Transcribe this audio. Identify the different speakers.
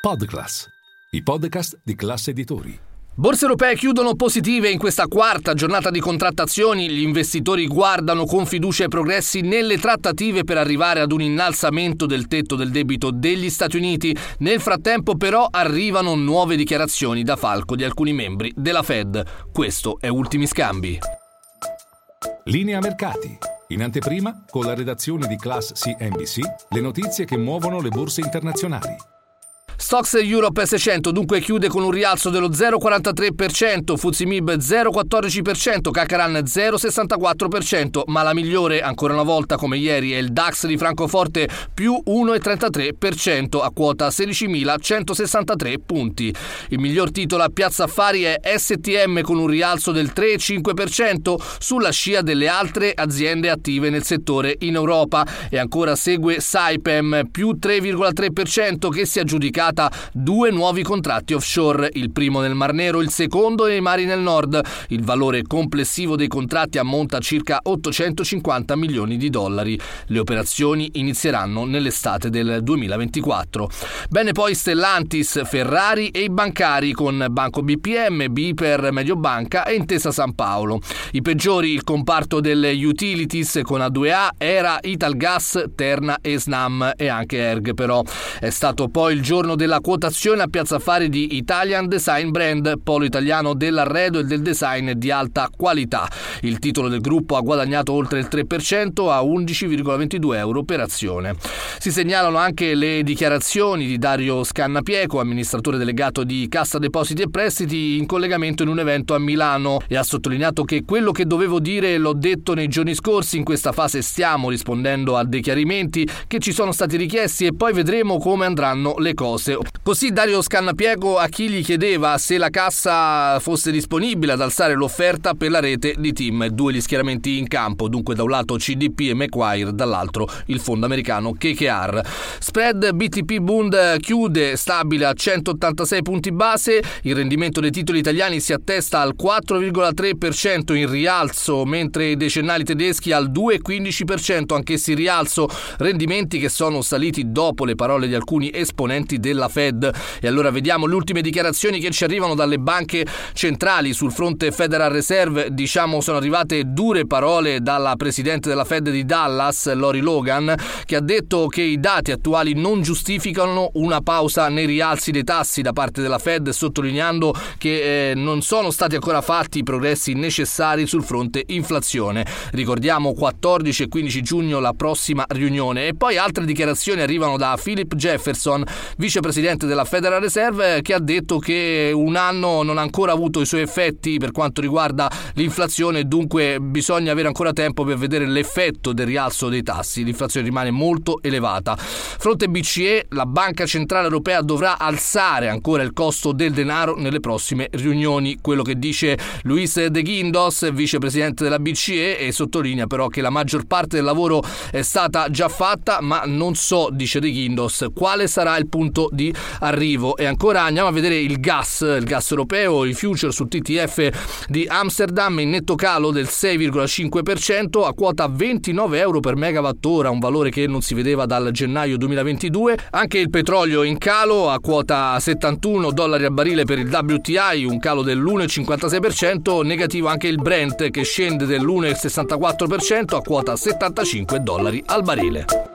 Speaker 1: Podclass, i podcast di classe editori.
Speaker 2: Borse europee chiudono positive in questa quarta giornata di contrattazioni. Gli investitori guardano con fiducia i progressi nelle trattative per arrivare ad un innalzamento del tetto del debito degli Stati Uniti. Nel frattempo, però, arrivano nuove dichiarazioni da falco di alcuni membri della Fed. Questo è Ultimi Scambi.
Speaker 1: Linea mercati. In anteprima, con la redazione di Class CNBC, le notizie che muovono le borse internazionali.
Speaker 2: Stox Europe S100 dunque chiude con un rialzo dello 0,43%, Fuzimib 0,14%, Cacaran 0,64%, ma la migliore ancora una volta come ieri è il DAX di Francoforte più 1,33% a quota 16.163 punti. Il miglior titolo a Piazza Affari è STM con un rialzo del 3,5% sulla scia delle altre aziende attive nel settore in Europa e ancora segue Saipem più 3,3% che si è aggiudicato firmata due nuovi contratti offshore, il primo nel Mar Nero, il secondo nei mari nel nord. Il valore complessivo dei contratti ammonta a circa 850 milioni di dollari. Le operazioni inizieranno nell'estate del 2024. Bene poi Stellantis, Ferrari e i bancari con Banco BPM, Biper, Mediobanca e Intesa San Paolo. I peggiori il comparto delle utilities con A2A era Italgas, Terna e Snam e anche Erg però. È stato poi il giorno della quotazione a Piazza Affari di Italian Design Brand, polo italiano dell'arredo e del design di alta qualità. Il titolo del gruppo ha guadagnato oltre il 3% a 11,22 euro per azione. Si segnalano anche le dichiarazioni di Dario Scannapieco, amministratore delegato di Cassa Depositi e Prestiti, in collegamento in un evento a Milano e ha sottolineato che quello che dovevo dire l'ho detto nei giorni scorsi, in questa fase stiamo rispondendo a dei chiarimenti che ci sono stati richiesti e poi vedremo come andranno le cose. Così Dario Scannapiego a chi gli chiedeva se la cassa fosse disponibile ad alzare l'offerta per la rete di team. Due gli schieramenti in campo, dunque da un lato CDP e Macquarie, dall'altro il fondo americano KKR. Spread BTP Bund chiude stabile a 186 punti base, il rendimento dei titoli italiani si attesta al 4,3% in rialzo, mentre i decennali tedeschi al 2,15%, anch'essi in rialzo, rendimenti che sono saliti dopo le parole di alcuni esponenti della Fed. E allora vediamo le ultime dichiarazioni che ci arrivano dalle banche centrali sul fronte Federal Reserve. Diciamo sono arrivate dure parole dalla presidente della Fed di Dallas, Lori Logan, che ha detto che i dati attuali non giustificano una pausa nei rialzi dei tassi da parte della Fed, sottolineando che eh, non sono stati ancora fatti i progressi necessari sul fronte inflazione. Ricordiamo 14 e 15 giugno la prossima riunione. E poi altre dichiarazioni arrivano da Philip Jefferson, vicepresidente presidente della Federal Reserve, che ha detto che un anno non ha ancora avuto i suoi effetti per quanto riguarda l'inflazione, dunque bisogna avere ancora tempo per vedere l'effetto del rialzo dei tassi. L'inflazione rimane molto elevata. Fronte BCE, la Banca Centrale Europea dovrà alzare ancora il costo del denaro nelle prossime riunioni, quello che dice Luis De Guindos, vicepresidente della BCE, e sottolinea però che la maggior parte del lavoro è stata già fatta, ma non so, dice De Guindos, quale sarà il punto di arrivo. E ancora andiamo a vedere il gas, il gas europeo, i future sul TTF di Amsterdam in netto calo del 6,5% a quota 29 euro per megawattora, un valore che non si vedeva dal gennaio 2022. Anche il petrolio in calo a quota 71 dollari al barile per il WTI, un calo dell'1,56%, negativo anche il Brent che scende dell'1,64% a quota 75 dollari al barile.